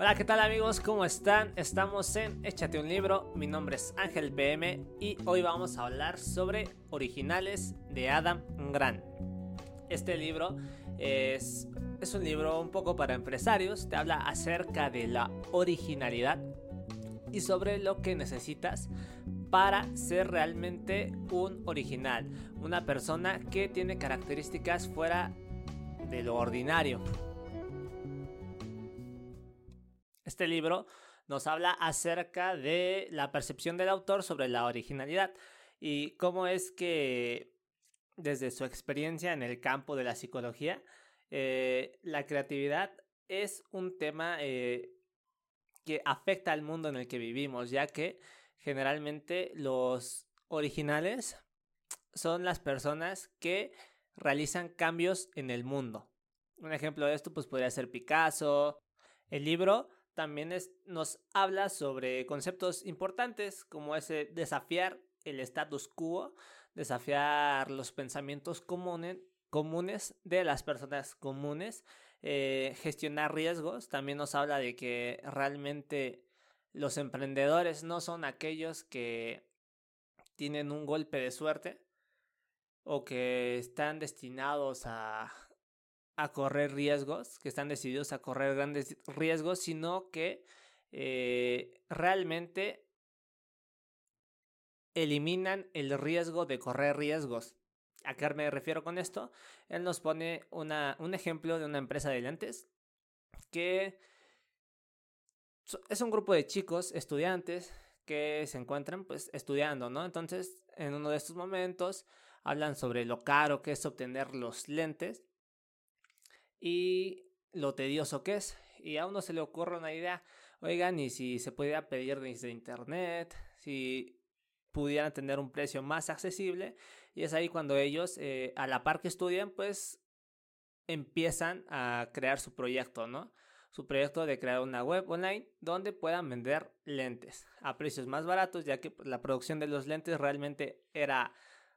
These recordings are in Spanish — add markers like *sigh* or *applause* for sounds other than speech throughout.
Hola, ¿qué tal amigos? ¿Cómo están? Estamos en Échate un libro, mi nombre es Ángel PM y hoy vamos a hablar sobre originales de Adam Grant. Este libro es, es un libro un poco para empresarios, te habla acerca de la originalidad y sobre lo que necesitas para ser realmente un original, una persona que tiene características fuera de lo ordinario. Este libro nos habla acerca de la percepción del autor sobre la originalidad y cómo es que desde su experiencia en el campo de la psicología, eh, la creatividad es un tema eh, que afecta al mundo en el que vivimos, ya que generalmente los originales son las personas que realizan cambios en el mundo. Un ejemplo de esto pues podría ser Picasso. El libro también nos habla sobre conceptos importantes como ese desafiar el status quo, desafiar los pensamientos comunes, comunes de las personas comunes, eh, gestionar riesgos. También nos habla de que realmente los emprendedores no son aquellos que tienen un golpe de suerte o que están destinados a a correr riesgos, que están decididos a correr grandes riesgos, sino que eh, realmente eliminan el riesgo de correr riesgos. ¿A qué me refiero con esto? Él nos pone una, un ejemplo de una empresa de lentes que es un grupo de chicos, estudiantes, que se encuentran pues estudiando, ¿no? Entonces, en uno de estos momentos hablan sobre lo caro que es obtener los lentes y lo tedioso que es. Y a uno se le ocurre una idea, oigan, y si se pudiera pedir desde internet, si pudieran tener un precio más accesible. Y es ahí cuando ellos, eh, a la par que estudian, pues empiezan a crear su proyecto, ¿no? Su proyecto de crear una web online donde puedan vender lentes a precios más baratos, ya que pues, la producción de los lentes realmente era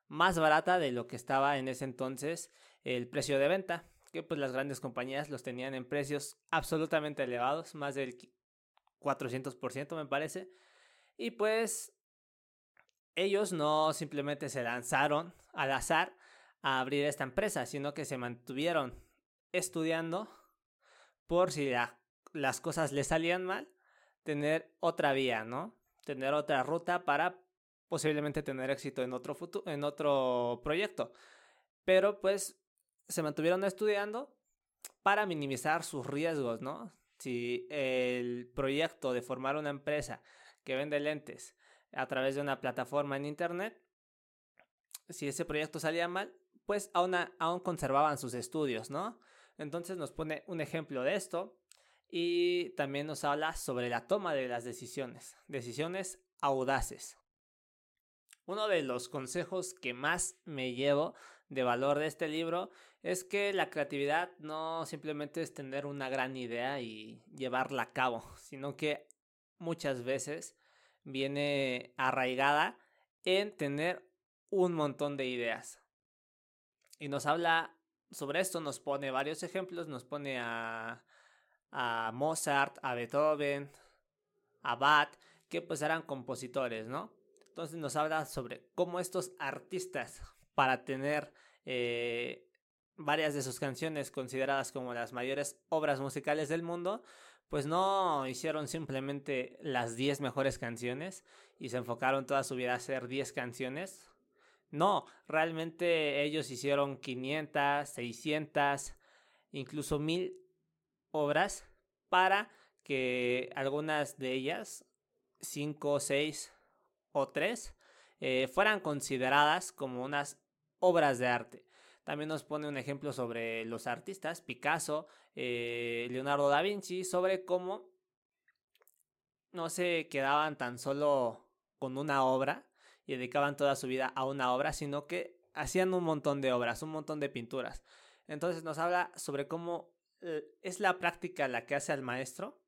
más barata de lo que estaba en ese entonces el precio de venta que pues las grandes compañías los tenían en precios absolutamente elevados, más del 400% me parece. Y pues ellos no simplemente se lanzaron al azar a abrir esta empresa, sino que se mantuvieron estudiando por si las cosas les salían mal, tener otra vía, ¿no? Tener otra ruta para posiblemente tener éxito en otro futuro, en otro proyecto. Pero pues se mantuvieron estudiando para minimizar sus riesgos, ¿no? Si el proyecto de formar una empresa que vende lentes a través de una plataforma en Internet, si ese proyecto salía mal, pues aún, aún conservaban sus estudios, ¿no? Entonces nos pone un ejemplo de esto y también nos habla sobre la toma de las decisiones, decisiones audaces. Uno de los consejos que más me llevo de valor de este libro es que la creatividad no simplemente es tener una gran idea y llevarla a cabo, *laughs* sino que muchas veces viene arraigada en tener un montón de ideas. Y nos habla sobre esto, nos pone varios ejemplos, nos pone a, a Mozart, a Beethoven, a Bach, que pues eran compositores, ¿no? Entonces nos habla sobre cómo estos artistas, para tener eh, varias de sus canciones consideradas como las mayores obras musicales del mundo, pues no hicieron simplemente las 10 mejores canciones y se enfocaron toda su vida a hacer 10 canciones. No, realmente ellos hicieron 500, 600, incluso 1000 obras para que algunas de ellas, 5, 6 o 3, eh, fueran consideradas como unas obras de arte. También nos pone un ejemplo sobre los artistas, Picasso, eh, Leonardo da Vinci, sobre cómo no se quedaban tan solo con una obra y dedicaban toda su vida a una obra, sino que hacían un montón de obras, un montón de pinturas. Entonces nos habla sobre cómo eh, es la práctica la que hace al maestro.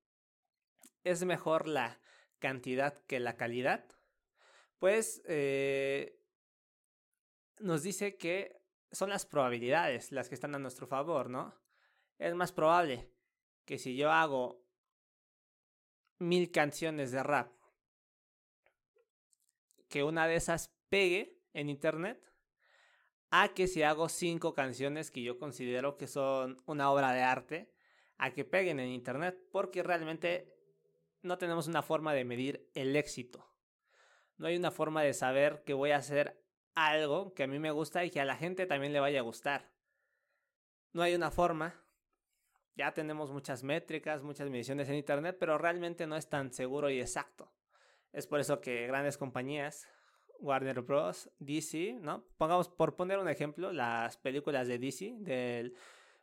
Es mejor la cantidad que la calidad. Pues eh, nos dice que son las probabilidades las que están a nuestro favor, ¿no? Es más probable que si yo hago mil canciones de rap, que una de esas pegue en internet, a que si hago cinco canciones que yo considero que son una obra de arte, a que peguen en internet, porque realmente no tenemos una forma de medir el éxito. No hay una forma de saber que voy a hacer algo que a mí me gusta y que a la gente también le vaya a gustar. No hay una forma. Ya tenemos muchas métricas, muchas mediciones en Internet, pero realmente no es tan seguro y exacto. Es por eso que grandes compañías, Warner Bros., DC, ¿no? Pongamos, por poner un ejemplo, las películas de DC, del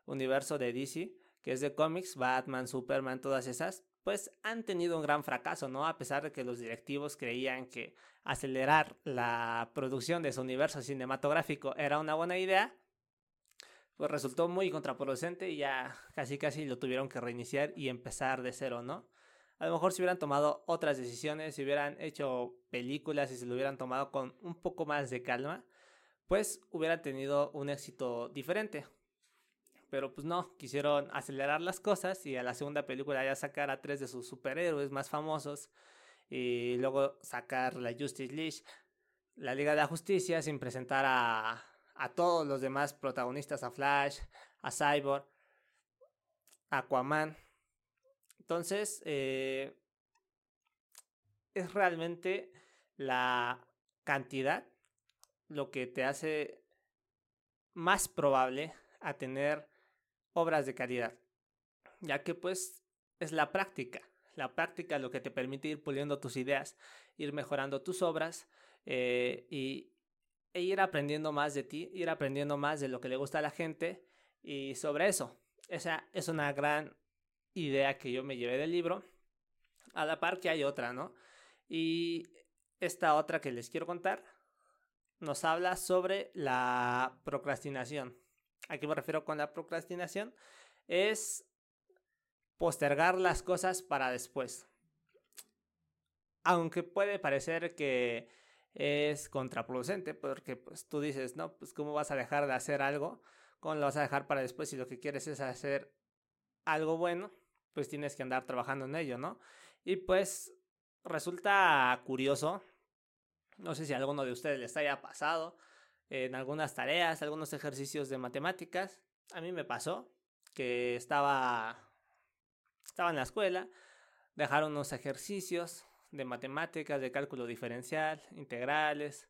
universo de DC, que es de cómics, Batman, Superman, todas esas, pues han tenido un gran fracaso, ¿no? A pesar de que los directivos creían que acelerar la producción de su universo cinematográfico era una buena idea, pues resultó muy contraproducente y ya casi casi lo tuvieron que reiniciar y empezar de cero, ¿no? A lo mejor si hubieran tomado otras decisiones, si hubieran hecho películas y se lo hubieran tomado con un poco más de calma, pues hubieran tenido un éxito diferente. Pero pues no, quisieron acelerar las cosas y a la segunda película ya sacar a tres de sus superhéroes más famosos y luego sacar la Justice League, la Liga de la Justicia sin presentar a, a todos los demás protagonistas, a Flash, a Cyborg, a Aquaman. Entonces, eh, es realmente la cantidad lo que te hace más probable a tener obras de calidad, ya que pues es la práctica, la práctica lo que te permite ir puliendo tus ideas, ir mejorando tus obras eh, y, e ir aprendiendo más de ti, ir aprendiendo más de lo que le gusta a la gente y sobre eso. Esa es una gran idea que yo me llevé del libro. A la par que hay otra, ¿no? Y esta otra que les quiero contar nos habla sobre la procrastinación. ¿A me refiero con la procrastinación? Es postergar las cosas para después. Aunque puede parecer que es contraproducente porque pues tú dices, no, pues cómo vas a dejar de hacer algo, cómo lo vas a dejar para después si lo que quieres es hacer algo bueno, pues tienes que andar trabajando en ello, ¿no? Y pues resulta curioso, no sé si a alguno de ustedes les haya pasado, en algunas tareas, algunos ejercicios de matemáticas. A mí me pasó que estaba, estaba en la escuela, dejaron unos ejercicios de matemáticas, de cálculo diferencial, integrales,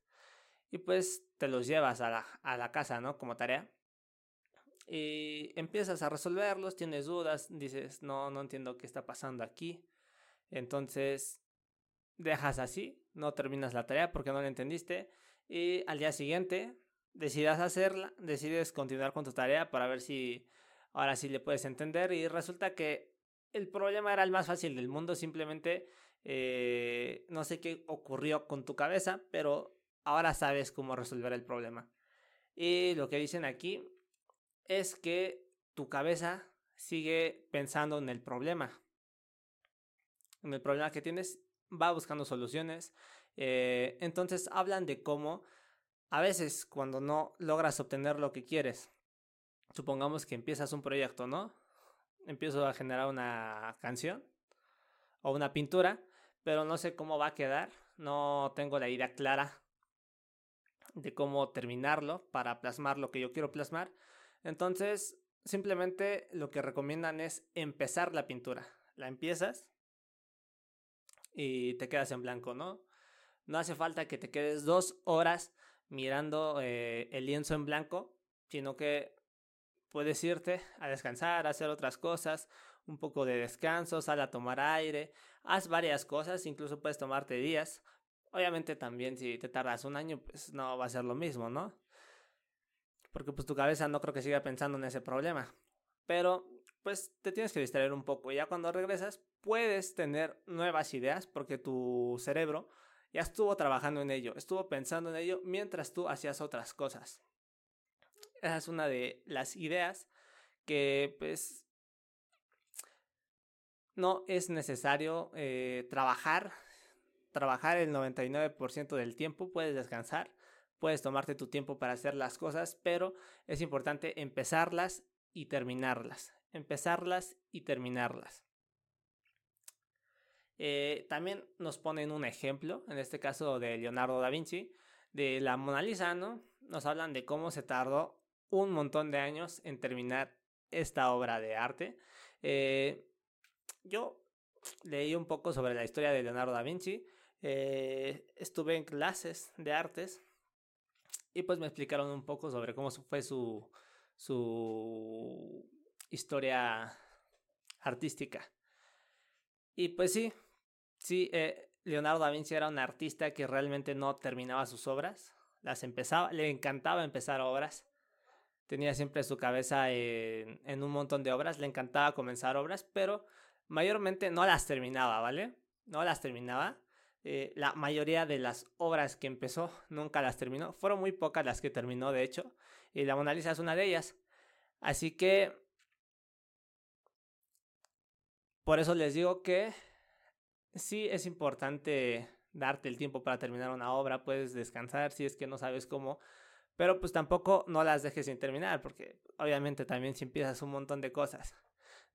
y pues te los llevas a la, a la casa, ¿no? Como tarea. Y empiezas a resolverlos, tienes dudas, dices, no, no entiendo qué está pasando aquí. Entonces, dejas así, no terminas la tarea porque no la entendiste y al día siguiente decidas hacerla, decides continuar con tu tarea para ver si ahora sí le puedes entender y resulta que el problema era el más fácil del mundo, simplemente eh, no sé qué ocurrió con tu cabeza, pero ahora sabes cómo resolver el problema. Y lo que dicen aquí es que tu cabeza sigue pensando en el problema. En el problema que tienes, va buscando soluciones, eh, entonces hablan de cómo a veces cuando no logras obtener lo que quieres, supongamos que empiezas un proyecto, ¿no? Empiezo a generar una canción o una pintura, pero no sé cómo va a quedar, no tengo la idea clara de cómo terminarlo para plasmar lo que yo quiero plasmar. Entonces, simplemente lo que recomiendan es empezar la pintura. La empiezas y te quedas en blanco, ¿no? No hace falta que te quedes dos horas mirando eh, el lienzo en blanco, sino que puedes irte a descansar, a hacer otras cosas, un poco de descanso, sal a tomar aire, haz varias cosas, incluso puedes tomarte días. Obviamente también si te tardas un año, pues no va a ser lo mismo, ¿no? Porque pues tu cabeza no creo que siga pensando en ese problema. Pero pues te tienes que distraer un poco. Ya cuando regresas puedes tener nuevas ideas porque tu cerebro ya estuvo trabajando en ello, estuvo pensando en ello mientras tú hacías otras cosas. Esa es una de las ideas que pues no es necesario eh, trabajar, trabajar el 99% del tiempo, puedes descansar, puedes tomarte tu tiempo para hacer las cosas, pero es importante empezarlas y terminarlas, empezarlas y terminarlas. Eh, también nos ponen un ejemplo, en este caso de Leonardo da Vinci, de la Mona Lisa, ¿no? Nos hablan de cómo se tardó un montón de años en terminar esta obra de arte. Eh, yo leí un poco sobre la historia de Leonardo da Vinci, eh, estuve en clases de artes y pues me explicaron un poco sobre cómo fue su, su historia artística. Y pues sí, sí, eh, Leonardo da Vinci era un artista que realmente no terminaba sus obras, las empezaba, le encantaba empezar obras, tenía siempre su cabeza en, un montón de obras, le encantaba comenzar obras, pero mayormente no las terminaba, ¿vale? No las terminaba. Eh, la mayoría de las obras que empezó nunca las terminó. Fueron muy pocas las que terminó, de hecho. Y la Mona Lisa es una de ellas. Así que... Por eso les digo que sí es importante darte el tiempo para terminar una obra. Puedes descansar si es que no sabes cómo. Pero pues tampoco no las dejes sin terminar. Porque obviamente también si empiezas un montón de cosas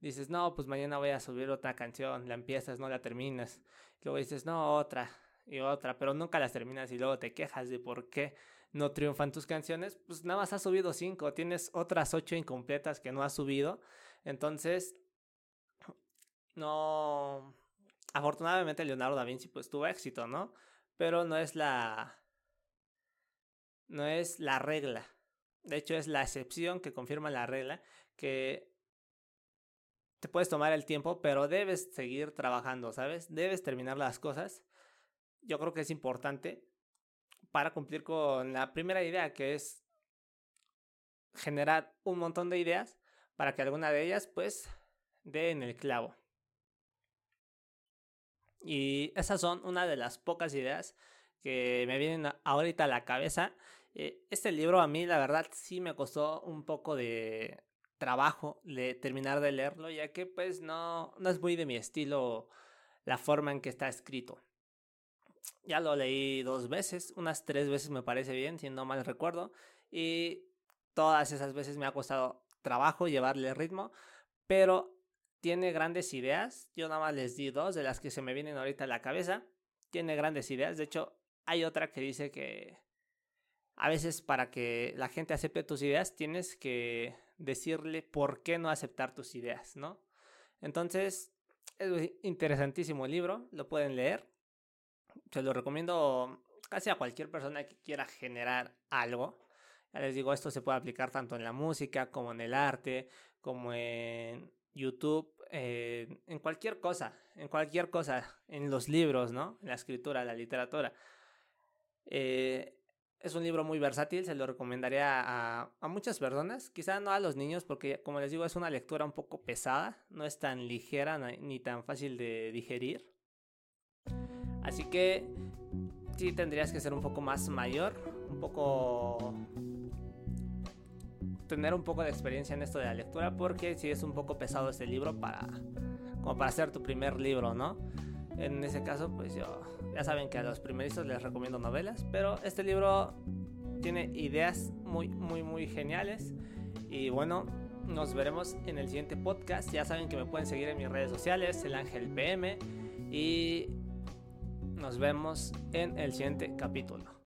dices, no, pues mañana voy a subir otra canción, la empiezas, no la terminas. Luego dices, no, otra y otra, pero nunca las terminas y luego te quejas de por qué no triunfan tus canciones. Pues nada más has subido cinco, tienes otras ocho incompletas que no has subido. Entonces, no. Afortunadamente, Leonardo da Vinci pues tuvo éxito, ¿no? Pero no es la. No es la regla. De hecho, es la excepción que confirma la regla que te puedes tomar el tiempo, pero debes seguir trabajando, ¿sabes? Debes terminar las cosas. Yo creo que es importante para cumplir con la primera idea, que es generar un montón de ideas para que alguna de ellas, pues, dé en el clavo. Y esas son una de las pocas ideas que me vienen ahorita a la cabeza. Eh, este libro a mí, la verdad, sí me costó un poco de trabajo de terminar de leerlo, ya que pues no, no es muy de mi estilo la forma en que está escrito. Ya lo leí dos veces, unas tres veces me parece bien, si no mal recuerdo, y todas esas veces me ha costado trabajo llevarle ritmo, pero tiene grandes ideas, yo nada más les di dos de las que se me vienen ahorita a la cabeza, tiene grandes ideas, de hecho hay otra que dice que a veces para que la gente acepte tus ideas tienes que decirle por qué no aceptar tus ideas, ¿no? Entonces, es interesantísimo el libro, lo pueden leer. Se lo recomiendo casi a cualquier persona que quiera generar algo. Ya les digo, esto se puede aplicar tanto en la música como en el arte, como en YouTube, en cualquier cosa, en cualquier cosa, en los libros, ¿no? En la escritura, la literatura. Eh, es un libro muy versátil, se lo recomendaría a, a, muchas personas, quizá no a los niños porque como les digo es una lectura un poco pesada, no es tan ligera ni tan fácil de digerir. Así que sí tendrías que ser un poco más mayor, un poco tener un poco de experiencia en esto de la lectura porque sí es un poco pesado este libro para como para hacer tu primer libro, ¿no? En ese caso, pues yo, ya saben que a los primeristas les recomiendo novelas, pero este libro tiene ideas muy, muy, muy geniales. Y bueno, nos veremos en el siguiente podcast. Ya saben que me pueden seguir en mis redes sociales, el Ángel PM. Y nos vemos en el siguiente capítulo.